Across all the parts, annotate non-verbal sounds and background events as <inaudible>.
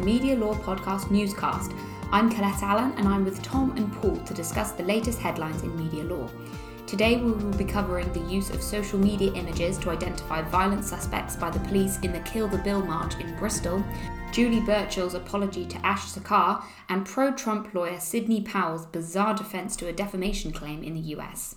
the Media Law Podcast newscast. I'm Colette Allen and I'm with Tom and Paul to discuss the latest headlines in media law. Today we will be covering the use of social media images to identify violent suspects by the police in the Kill the Bill march in Bristol, Julie Burchill's apology to Ash Sarkar, and pro Trump lawyer Sidney Powell's bizarre defense to a defamation claim in the US.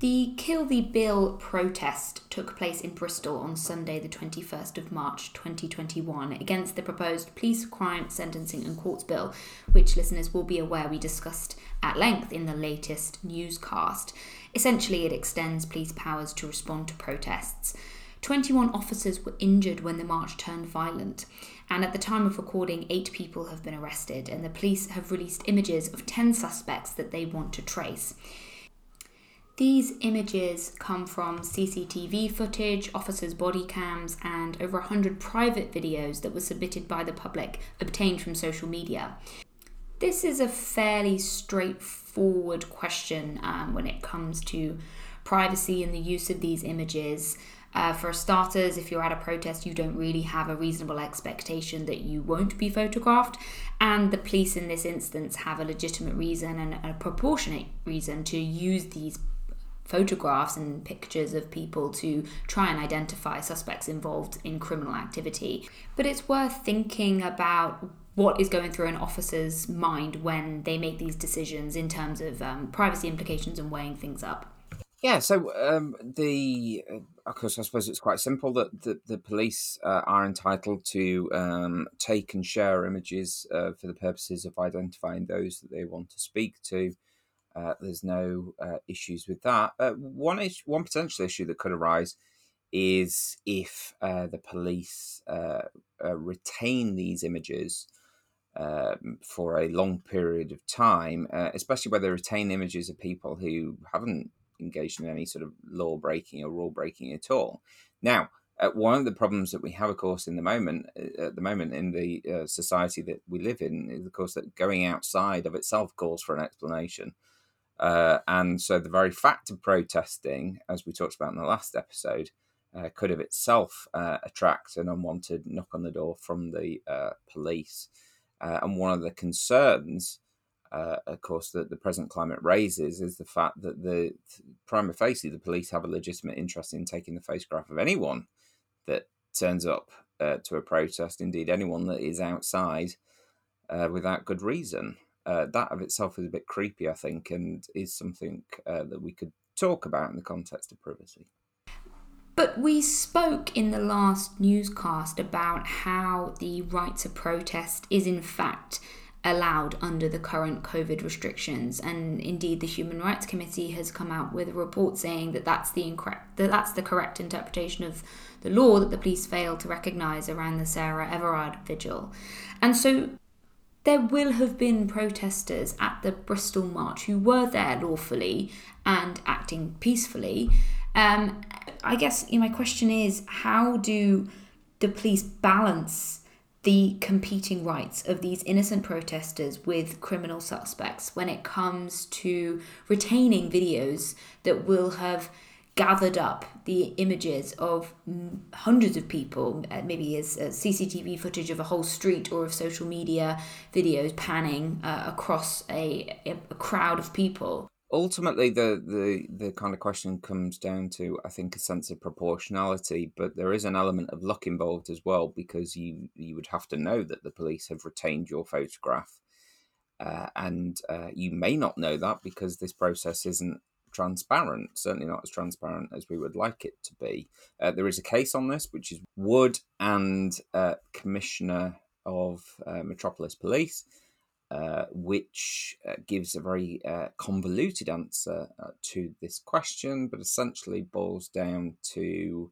The Kill the Bill protest took place in Bristol on Sunday, the 21st of March 2021, against the proposed police crime sentencing and courts bill, which listeners will be aware we discussed at length in the latest newscast. Essentially, it extends police powers to respond to protests. 21 officers were injured when the march turned violent, and at the time of recording, eight people have been arrested, and the police have released images of 10 suspects that they want to trace. These images come from CCTV footage, officers' body cams, and over 100 private videos that were submitted by the public obtained from social media. This is a fairly straightforward question um, when it comes to privacy and the use of these images. Uh, for starters, if you're at a protest, you don't really have a reasonable expectation that you won't be photographed, and the police in this instance have a legitimate reason and a proportionate reason to use these photographs and pictures of people to try and identify suspects involved in criminal activity. But it's worth thinking about what is going through an officer's mind when they make these decisions in terms of um, privacy implications and weighing things up. Yeah, so um, the uh, of course, I suppose it's quite simple that the, the police uh, are entitled to um, take and share images uh, for the purposes of identifying those that they want to speak to. Uh, there's no uh, issues with that. Uh, one is, one potential issue that could arise is if uh, the police uh, uh, retain these images um, for a long period of time, especially where they retain images of people who haven't engaged in any sort of law breaking or rule breaking at all. Now, one of the problems that we have, of course, in the moment, at the moment in the society that we live in, is of course that going outside of itself calls for an explanation. Uh, and so the very fact of protesting, as we talked about in the last episode, uh, could of itself uh, attract an unwanted knock on the door from the uh, police. Uh, and one of the concerns, uh, of course, that the present climate raises is the fact that the prima facie the police have a legitimate interest in taking the photograph of anyone that turns up to a protest, indeed anyone that is outside without good reason uh, that of itself is a bit creepy, I think, and is something uh, that we could talk about in the context of privacy. But we spoke in the last newscast about how the right to protest is, in fact, allowed under the current COVID restrictions, and indeed, the Human Rights Committee has come out with a report saying that that's the that that's the correct interpretation of the law that the police failed to recognise around the Sarah Everard vigil, and so there will have been protesters at the Bristol March who were there lawfully and acting peacefully. Um, I guess you know, my question is how do the police balance the competing rights of these innocent protesters with criminal suspects when it comes to retaining videos that will have gathered up the images of hundreds of people, uh, maybe as CCTV footage of a whole street or of social media videos panning uh, across a, a crowd of people. Ultimately, the, the, the kind of question comes down to, I think, a sense of proportionality, but there is an element of luck involved as well because you you would have to know that the police have retained your photograph. Uh, and uh, you may not know that because this process isn't transparent, certainly not as transparent as we would like it to be. Uh, there is a case on this, which is Wood and uh, Commissioner of uh, Metropolis Police, uh, which uh, gives a very uh, convoluted answer to this question, but essentially boils down to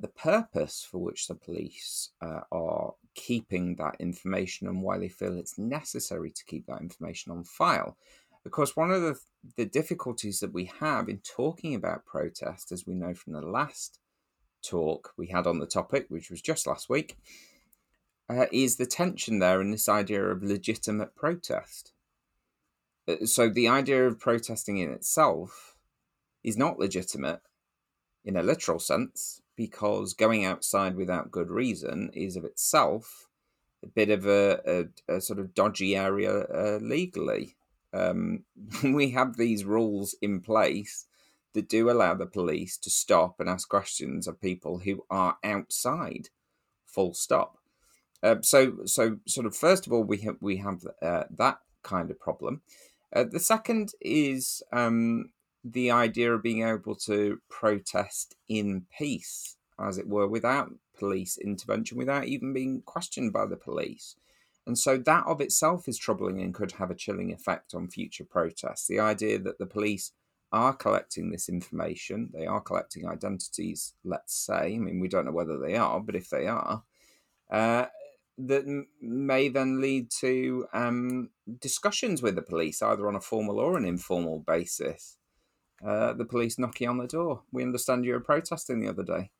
the purpose for which the police are keeping that information and why they feel it's necessary to keep that information on file. Because one of the, the difficulties that we have in talking about protest, as we know from the last talk we had on the topic, which was just last week, uh, is the tension there in this idea of legitimate protest. Uh, so the idea of protesting in itself is not legitimate in a literal sense because going outside without good reason is of itself a bit of a, a, a sort of dodgy area uh, legally. Um, <laughs> we have these rules in place that do allow the police to stop and ask questions of people who are outside. Full stop. Uh, so, so sort of first of all, we have we have uh, that kind of problem. Uh, the second is um, the idea of being able to protest in peace, as it were, without police intervention, without even being questioned by the police. And so that of itself is troubling and could have a chilling effect on future protests. The idea that the police are collecting this information, they are collecting identities, let's say. I mean, we don't know whether they are, but if they are, uh, that may then lead to um, discussions with the police, either on a formal or an informal basis. Uh, the police knocking on the door. We understand you were protesting the other day.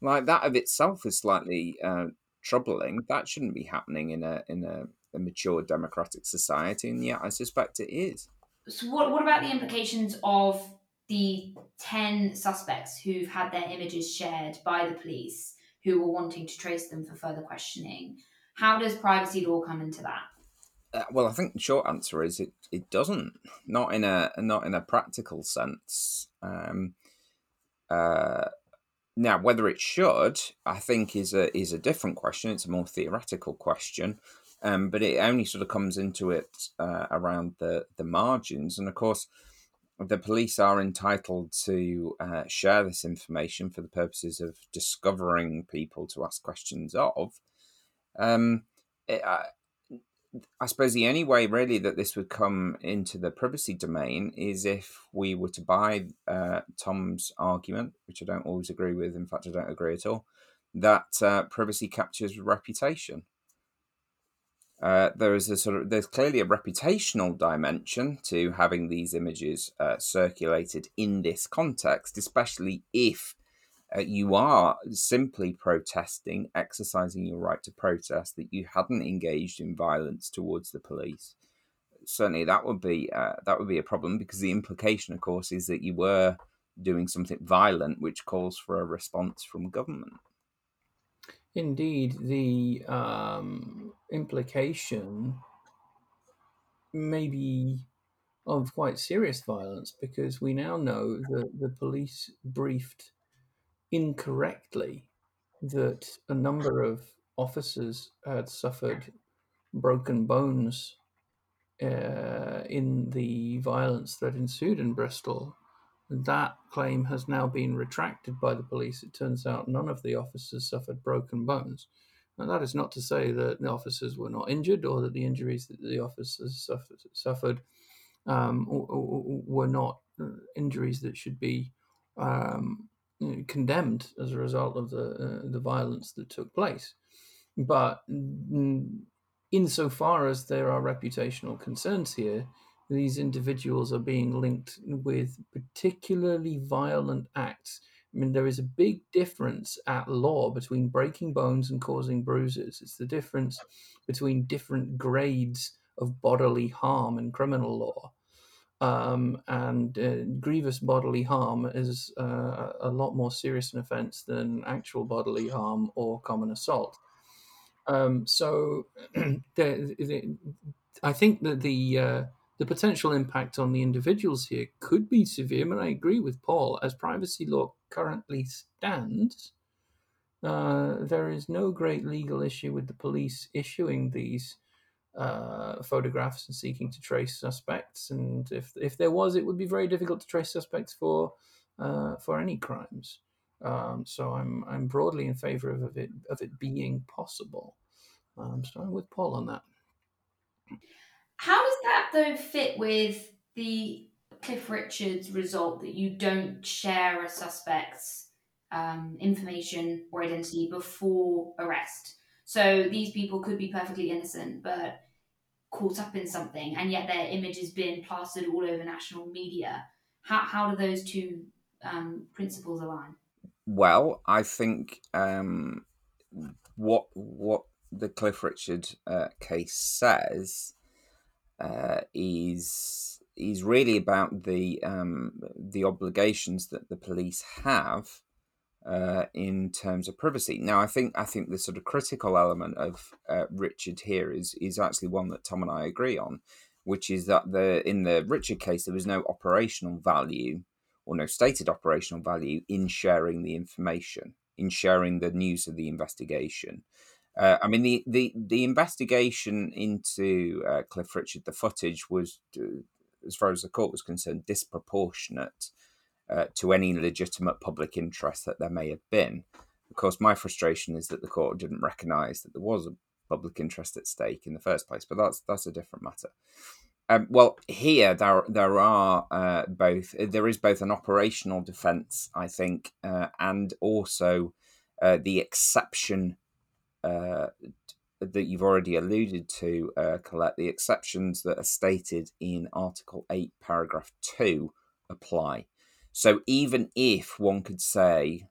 Like that of itself is slightly uh, troubling. That shouldn't be happening in a in a, a, mature democratic society, and yet I suspect it is. So, what what about the implications of the ten suspects who've had their images shared by the police? who were wanting to trace them for further questioning. How does privacy law come into that? Uh, well, I think the short answer is it, it doesn't. Not in a not in a practical sense. Um, uh, now, whether it should, I think, is a is a different question. It's a more theoretical question, um, but it only sort of comes into it uh, around the the margins. And of course, the police are entitled to uh, share this information for the purposes of discovering people to ask questions of. Um, it, I suppose the only way really that this would come into the privacy domain is if we were to buy uh, Tom's argument, which I don't always agree with. In fact, I don't agree at all. That uh, privacy captures reputation. Uh, there is a sort of there's clearly a reputational dimension to having these images uh, circulated in this context, especially if uh, you are simply protesting, exercising your right to protest, that you hadn't engaged in violence towards the police. Certainly, that would be uh, that would be a problem because the implication, of course, is that you were doing something violent, which calls for a response from government. Indeed, the um, implication may be of quite serious violence because we now know that the police briefed incorrectly that a number of officers had suffered broken bones uh, in the violence that ensued in Bristol that claim has now been retracted by the police. It turns out none of the officers suffered broken bones. Now, that is not to say that the officers were not injured or that the injuries that the officers suffered, suffered um, were not uh, injuries that should be um, condemned as a result of the uh, the violence that took place. But insofar as there are reputational concerns here, these individuals are being linked with particularly violent acts. I mean, there is a big difference at law between breaking bones and causing bruises. It's the difference between different grades of bodily harm in criminal law. Um, and uh, grievous bodily harm is uh, a lot more serious an offense than actual bodily harm or common assault. Um, so, <clears throat> the, the, I think that the uh, the potential impact on the individuals here could be severe, and I agree with Paul. As privacy law currently stands, uh, there is no great legal issue with the police issuing these uh, photographs and seeking to trace suspects. And if if there was, it would be very difficult to trace suspects for uh, for any crimes. Um, so I'm I'm broadly in favour of it of it being possible. Um, I'm with Paul on that. How does that though fit with the Cliff Richards result that you don't share a suspect's um, information or identity before arrest? So these people could be perfectly innocent, but caught up in something, and yet their image has been plastered all over national media. How, how do those two um, principles align? Well, I think um, what what the Cliff Richard uh, case says uh, is is really about the um, the obligations that the police have uh, in terms of privacy. Now, I think I think the sort of critical element of uh, Richard here is is actually one that Tom and I agree on, which is that the in the Richard case there was no operational value or no stated operational value in sharing the information, in sharing the news of the investigation. Uh, I mean, the, the, the investigation into uh, Cliff Richard, the footage was, uh, as far as the court was concerned, disproportionate uh, to any legitimate public interest that there may have been. Of course, my frustration is that the court didn't recognise that there was a public interest at stake in the first place, but that's that's a different matter. Um, well, here there there are uh, both there is both an operational defence, I think, uh, and also uh, the exception uh, that you've already alluded to, uh, Colette. The exceptions that are stated in Article Eight, Paragraph Two, apply. So even if one could say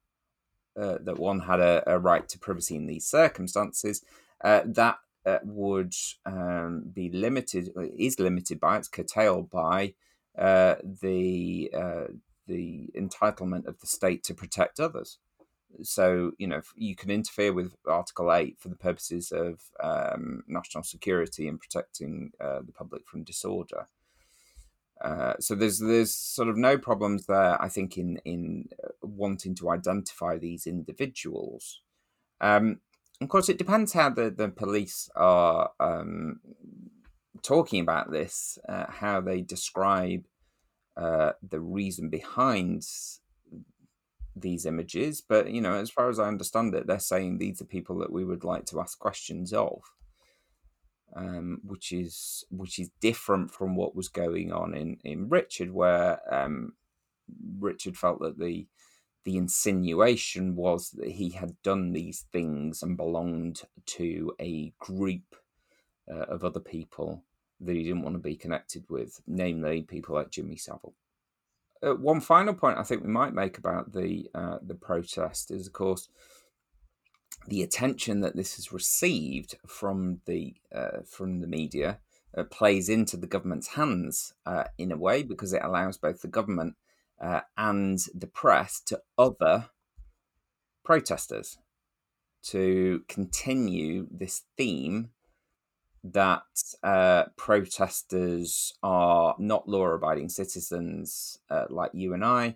uh, that one had a, a, right to privacy in these circumstances, uh, that uh, would um, be limited, is limited by, it's curtailed by uh, the uh, the entitlement of the state to protect others. So you know you can interfere with Article Eight for the purposes of um, national security and protecting uh, the public from disorder. Uh, so there's there's sort of no problems there. I think in in uh, wanting to identify these individuals. Um, of course, it depends how the the police are um, talking about this, uh, how they describe uh, the reason behind these images. But you know, as far as I understand it, they're saying these are people that we would like to ask questions of um, which is which is different from what was going on in in Richard, where um, Richard felt that the the insinuation was that he had done these things and belonged to a group uh, of other people that he didn't want to be connected with, namely people like Jimmy Savile. Uh, one final point I think we might make about the uh, the protest is, of course, the attention that this has received from the uh, from the media uh, plays into the government's hands uh, in a way because it allows both the government uh, and the press to other protesters to continue this theme that uh, protesters are not law-abiding citizens uh, like you and I;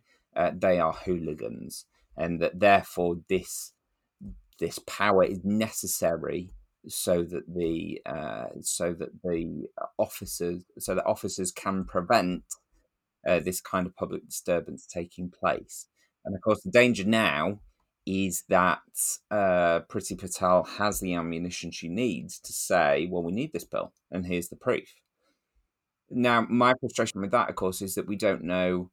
they are hooligans, and that therefore this this power is necessary so that the uh, so that the officers so that officers can prevent uh, this kind of public disturbance taking place. And of course, the danger now is that uh, Priti Patel has the ammunition she needs to say, "Well, we need this bill, and here's the proof." Now, my frustration with that, of course, is that we don't know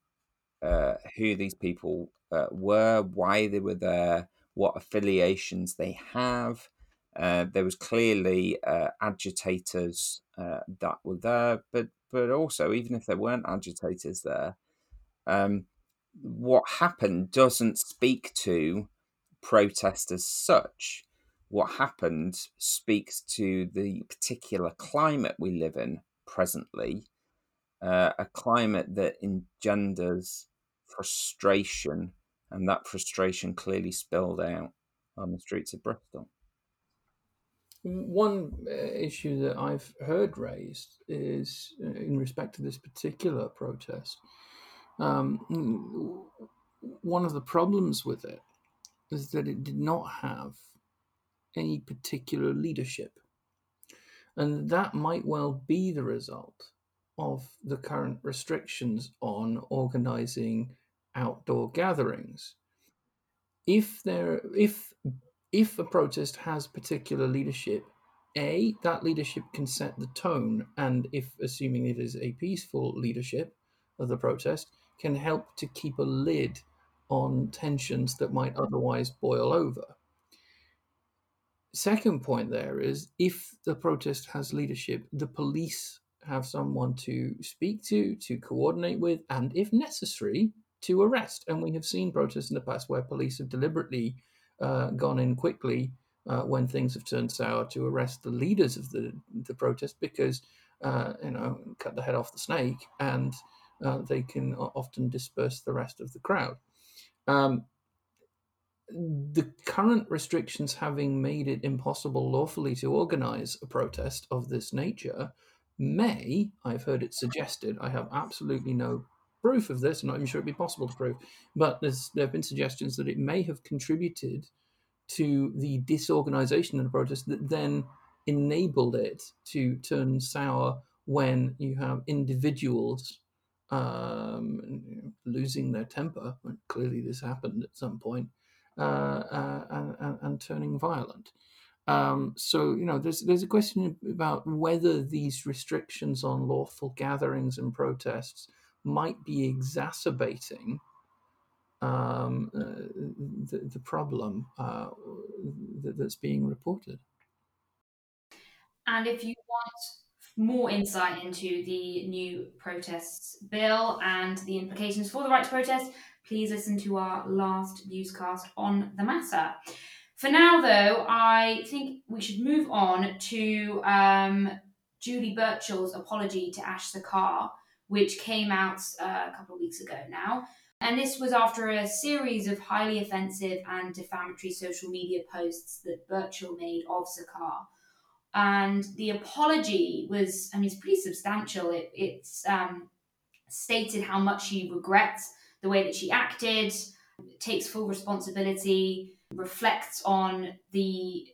uh, who these people uh, were, why they were there, what affiliations they have. Uh, there was clearly uh, agitators uh, that were there, but but also even if there weren't agitators there, um, what happened doesn't speak to protest as such. What happened speaks to the particular climate we live in presently, uh, a climate that engenders frustration and that frustration clearly spilled out on the streets of Bristol. One uh, issue that I've heard raised is uh, in respect to this particular protest. Um, one of the problems with it is that it did not have any particular leadership. And that might well be the result of the current restrictions on organizing outdoor gatherings. If there, if if a protest has particular leadership, a that leadership can set the tone, and if assuming it is a peaceful leadership of the protest, can help to keep a lid on tensions that might otherwise boil over. Second point there is if the protest has leadership, the police have someone to speak to, to coordinate with, and if necessary, to arrest. And we have seen protests in the past where police have deliberately uh, gone in quickly uh, when things have turned sour to arrest the leaders of the, the protest because, uh, you know, cut the head off the snake and uh, they can often disperse the rest of the crowd. Um, the current restrictions having made it impossible lawfully to organize a protest of this nature may, I've heard it suggested, I have absolutely no proof of this, I'm not even sure it'd be possible to prove, but there have been suggestions that it may have contributed to the disorganization of the protest that then enabled it to turn sour when you have individuals um, losing their temper. Clearly, this happened at some point, uh, uh, and, and, turning violent. Um, so you know, there's there's a question about whether these restrictions on lawful gatherings and protests might be exacerbating um, uh, the, the, problem uh, that's being reported. And if you want more insight into the new protests bill and the implications for the right to protest, please listen to our last newscast on the matter. For now, though, I think we should move on to um, Julie Burchill's apology to Ash Sarkar, which came out uh, a couple of weeks ago now. And this was after a series of highly offensive and defamatory social media posts that Burchill made of Sarkar and the apology was, I mean, it's pretty substantial. It, it's um, stated how much she regrets the way that she acted, takes full responsibility, reflects on the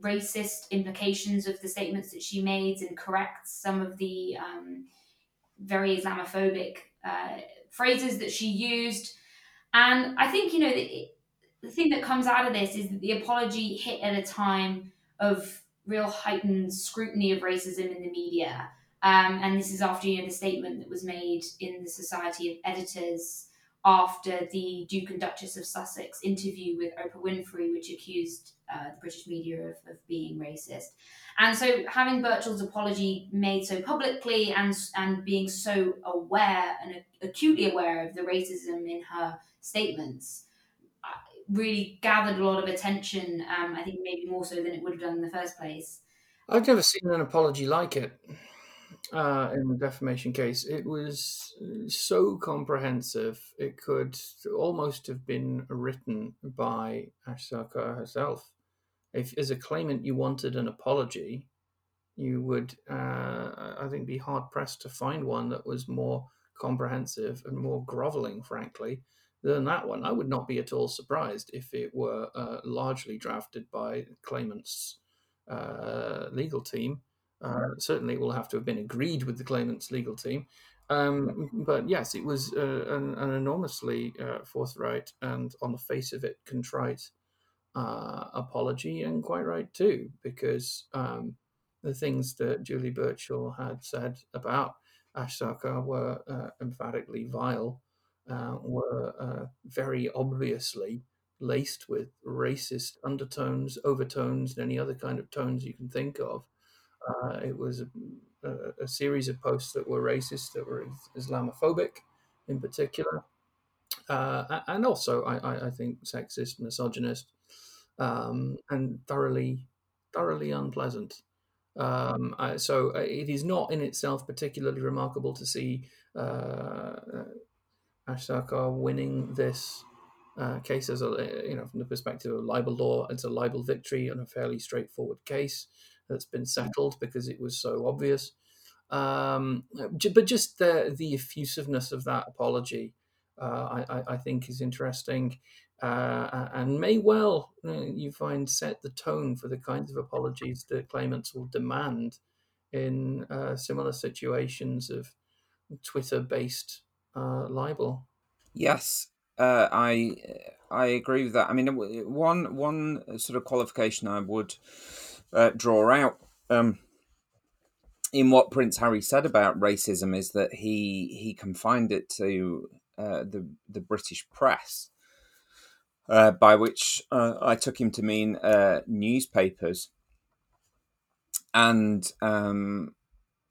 racist implications of the statements that she made, and corrects some of the um, very Islamophobic uh, phrases that she used. And I think, you know, the, the thing that comes out of this is that the apology hit at a time of real heightened scrutiny of racism in the media. Um, and this is after you know, the statement that was made in the Society of Editors after the Duke and Duchess of Sussex interview with Oprah Winfrey, which accused uh, the British media of, of, being racist. And so, having Burchill's apology made so publicly and and being so aware and acutely aware of the racism in her statements, really gathered a lot of attention. Um, I think maybe more so than it would have done in the first place. I've never seen an apology like it uh, in the defamation case. It was so comprehensive, it could almost have been written by Ash Sarkar herself. If, as a claimant, you wanted an apology, you would, uh, I think, be hard pressed to find one that was more comprehensive and more groveling, frankly, than that one. I would not be at all surprised if it were uh, largely drafted by claimant's uh, legal team. Uh, certainly, it will have to have been agreed with the claimant's legal team. Um, but yes, it was uh, an, an, enormously uh, forthright and, on the face of it, contrite uh, apology, and quite right too, because um, the things that Julie Burchill had said about Ash Sarkar were emphatically vile uh, were uh, very obviously laced with racist undertones, overtones, and any other kind of tones you can think of. Uh, it was a, a, a, series of posts that were racist, that were Islamophobic in particular, uh, and also, I, I, think, sexist, misogynist, um, and thoroughly, thoroughly unpleasant. Um, so uh, it is not in itself particularly remarkable to see uh, Ash Sarkar winning this uh, case as a you know from the perspective of libel law, it's a libel victory on a fairly straightforward case that's been settled because it was so obvious. Um, but just the the effusiveness of that apology, uh, I, I, think is interesting, uh, and may well uh, you find set the tone for the kinds of apologies that claimants will demand in uh, similar situations of Twitter based uh, libel. Yes, uh, I I agree with that. I mean, one one sort of qualification I would uh, draw out um, in what Prince Harry said about racism is that he he confined it to uh, the the British press, uh, by which uh, I took him to mean uh, newspapers, and um,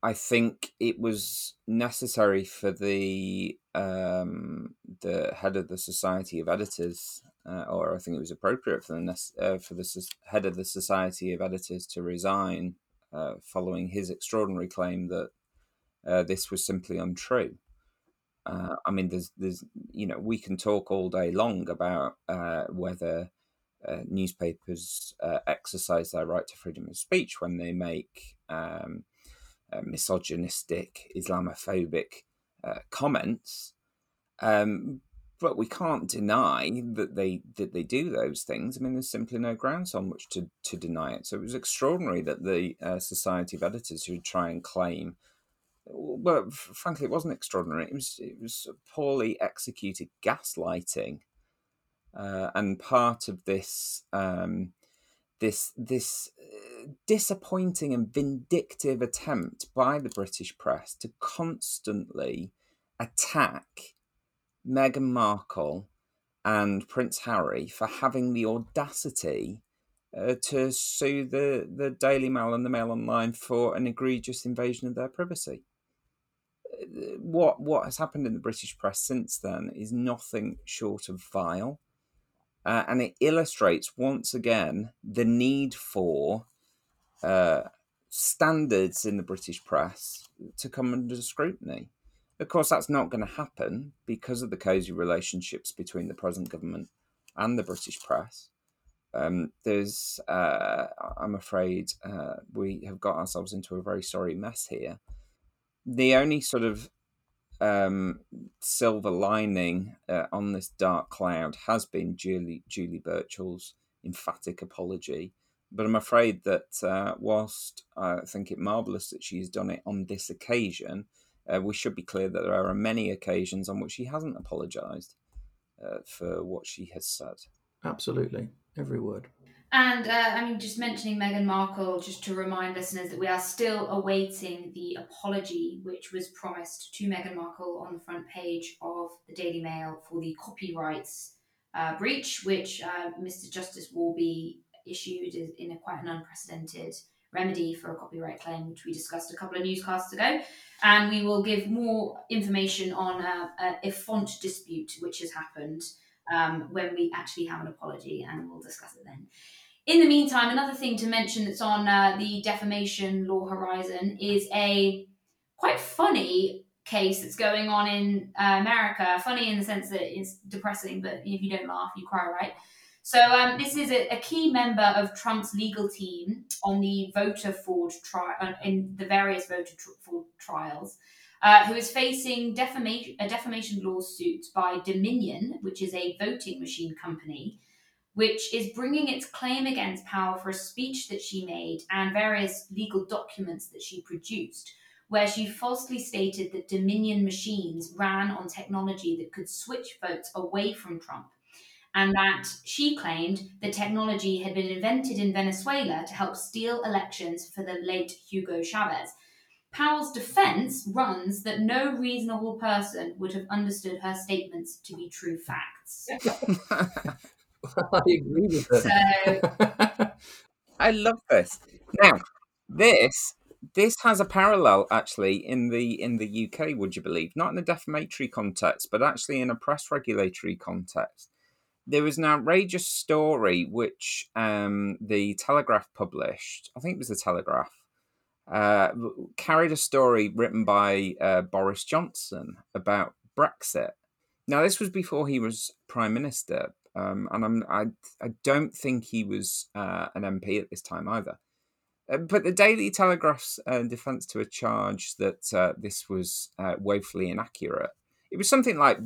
I think it was necessary for the um, the head of the Society of Editors, uh, or I think it was appropriate for the uh, for the head of the Society of Editors to resign uh, following his extraordinary claim that uh, this was simply untrue. I mean, there's there's you know we can talk all day long about whether uh, newspapers uh, exercise their right to freedom of speech when they make um, uh, misogynistic, Islamophobic comments. Um, but we can't deny that they that they do those things. I mean, there's simply no grounds on which to, to deny it. So it was extraordinary that the uh, Society of Editors who try and claim, well, frankly, it wasn't extraordinary. It was it was poorly executed gaslighting uh, and part of this um, this this uh, disappointing and vindictive attempt by the British press to constantly attack Meghan Markle and Prince Harry for having the audacity uh, to sue the, the Daily Mail and the Mail Online for an egregious invasion of their privacy. Uh, what what has happened in the British press since then is nothing short of vile. Uh, and it illustrates once again the need for uh, standards in the British press to come under scrutiny. Of course, that's not going to happen because of the cosy relationships between the present government and the British press. Um, there's, uh, I'm afraid, uh, we have got ourselves into a very sorry mess here. The only sort of um, silver lining uh, on this dark cloud has been Julie Julie Burchill's emphatic apology. But I'm afraid that uh, whilst I think it marvellous that she's done it on this occasion, uh, we should be clear that there are many occasions on which she hasn't apologised uh, for what she has said. Absolutely, every word. And uh, I mean, just mentioning Meghan Markle, just to remind listeners that we are still awaiting the apology which was promised to Meghan Markle on the front page of the Daily Mail for the copyrights uh, breach, which uh, Mr. Justice Warby issued in a quite an unprecedented remedy for a copyright claim, which we discussed a couple of newscasts ago. And we will give more information on uh, a, a font dispute which has happened um, when we actually have an apology, and we'll discuss it then. In the meantime, another thing to mention that's on uh, the defamation law horizon is a quite funny case that's going on in uh, America. Funny in the sense that it's depressing, but if you don't laugh, you cry, right? So um, this is a, a, key member of Trump's legal team on the voter fraud trial, in the various voter fraud trials, uh, who is facing defamation, a defamation lawsuit by Dominion, which is a voting machine company, which is bringing its claim against Powell for a speech that she made and various legal documents that she produced, where she falsely stated that Dominion machines ran on technology that could switch votes away from Trump. And that she claimed the technology had been invented in Venezuela to help steal elections for the late Hugo Chavez. Powell's defense runs that no reasonable person would have understood her statements to be true facts. <laughs> I agree with that. So, <laughs> I love this. Now, this this has a parallel actually in the in the UK. Would you believe? Not in a defamatory context, but actually in a press regulatory context. There was an outrageous story which um, the Telegraph published. I think it was the Telegraph. Uh, carried a story written by uh, Boris Johnson about Brexit. Now, this was before he was prime minister, um, and I'm, I, I don't think he was uh, an MP at this time either. Uh, but the Daily Telegraph's uh, defence to a charge that uh, this was woefully inaccurate. It was something like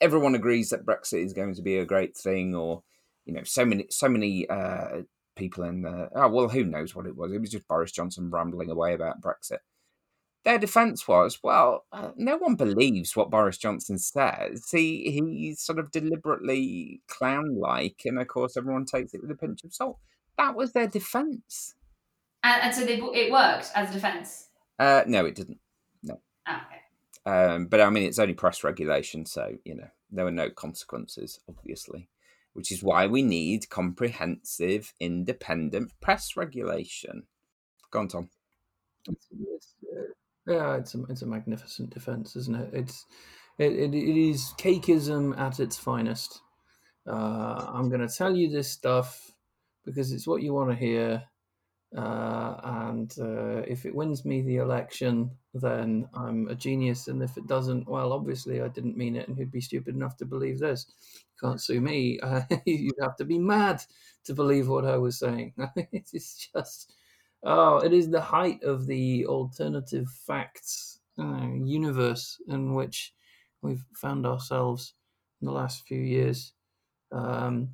everyone agrees that Brexit is going to be a great thing, or you know, so many so many uh, people in the oh well, who knows what it was? It was just Boris Johnson rambling away about Brexit their defense was, well, uh, no one believes what Boris Johnson says. He he's sort of deliberately clown-like, and of course, everyone takes it with a pinch of salt. That was their defense. And, and so they, it worked as a defense. Uh, no, it didn't. No. Oh, okay. Um, but I mean, it's only press regulation, so you know there were no consequences, obviously, which is why we need comprehensive, independent press regulation. Go on, Tom. Uh yeah, it's a it's a magnificent defense, isn't it? It's it, it, it is cakeism at its finest. Uh, I'm going to tell you this stuff because it's what you want to hear, uh, and uh, if it wins me the election, then I'm a genius, and if it doesn't, well, obviously I didn't mean it, and who'd be stupid enough to believe this? You can't sue me. Uh, <laughs> you'd have to be mad to believe what I was saying. <laughs> it's just, oh, it is the height of the alternative facts uh, universe in which we've found ourselves in the last few years. Um,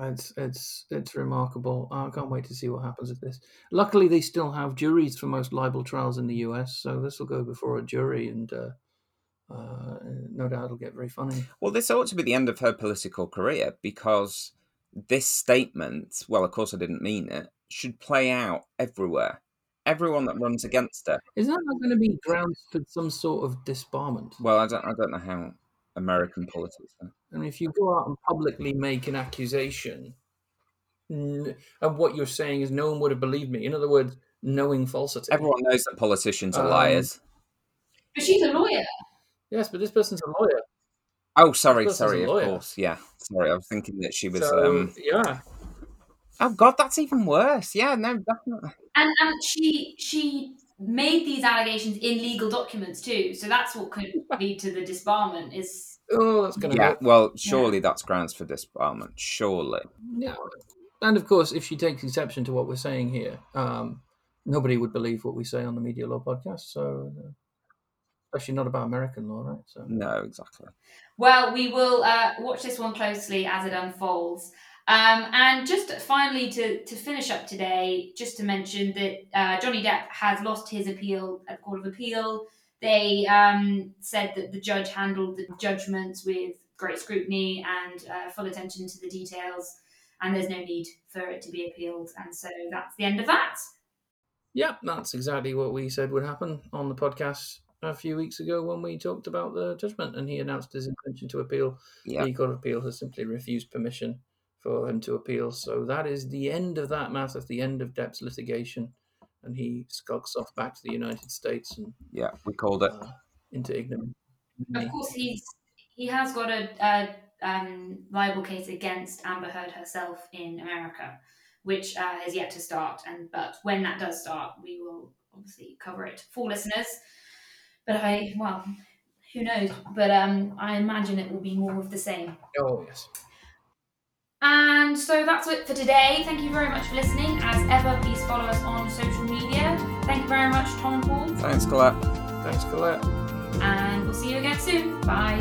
it's it's it's remarkable. I can't wait to see what happens with this. Luckily, they still have juries for most libel trials in the US, so this will go before a jury, and uh, uh, no doubt it'll get very funny. Well, this ought to be the end of her political career because this statement, well, of course I didn't mean it, should play out everywhere. Everyone that runs against her. Isn't that going to be grounds for some sort of disbarment? Well, I don't, I don't know how American politics. Are. I mean, if you go out and publicly make an accusation, and what you're saying is no one would have believed me. In other words, knowing falsity. Everyone knows that politicians are Um, liars. But she's a lawyer. Yes, but this person's a lawyer. Oh, sorry, sorry, of course, yeah. Sorry, I was thinking that she was. so, um yeah. Oh God, that's even worse. Yeah, no, definitely. And and she she made these allegations in legal documents too. So that's what could <laughs> lead to the disbarment is Oh, that's going to Yeah, hurt. well, surely that's grounds for disbarment. Surely. Yeah. And of course, if she takes exception to what we're saying here, um, nobody would believe what we say on the Media Law podcast. So, uh, especially not about American law, right? So, No, exactly. Well, we will uh, watch this one closely as it unfolds. Um, and just finally, to, to finish up today, just to mention that uh, Johnny Depp has lost his appeal at the Court of Appeal. They um, said that the judge handled the judgments with great scrutiny and uh, full attention to the details, and there's no need for it to be appealed. And so that's the end of that. yeah, that's exactly what we said would happen on the podcast a few weeks ago when we talked about the judgment, and he announced his intention to appeal. Yeah. The Court of Appeal has simply refused permission for him to appeal. So that is the end of that matter, the end of Depp's litigation, and he skulks off back to the United States and Yeah, we called it. uh, into ignominy. Of course, he's he has got a, a um, libel case against Amber Heard herself in America, which uh, has yet to start. And but when that does start, we will obviously cover it for listeners. But I well, who knows? But um, I imagine it will be more of the same. Oh yes. And so that's it for today. Thank you very much for listening. As ever, please follow us on social media. Thank you very much, Tom and Paul, Thanks, Colette. Thanks, Colette. and we'll see you again soon. Bye.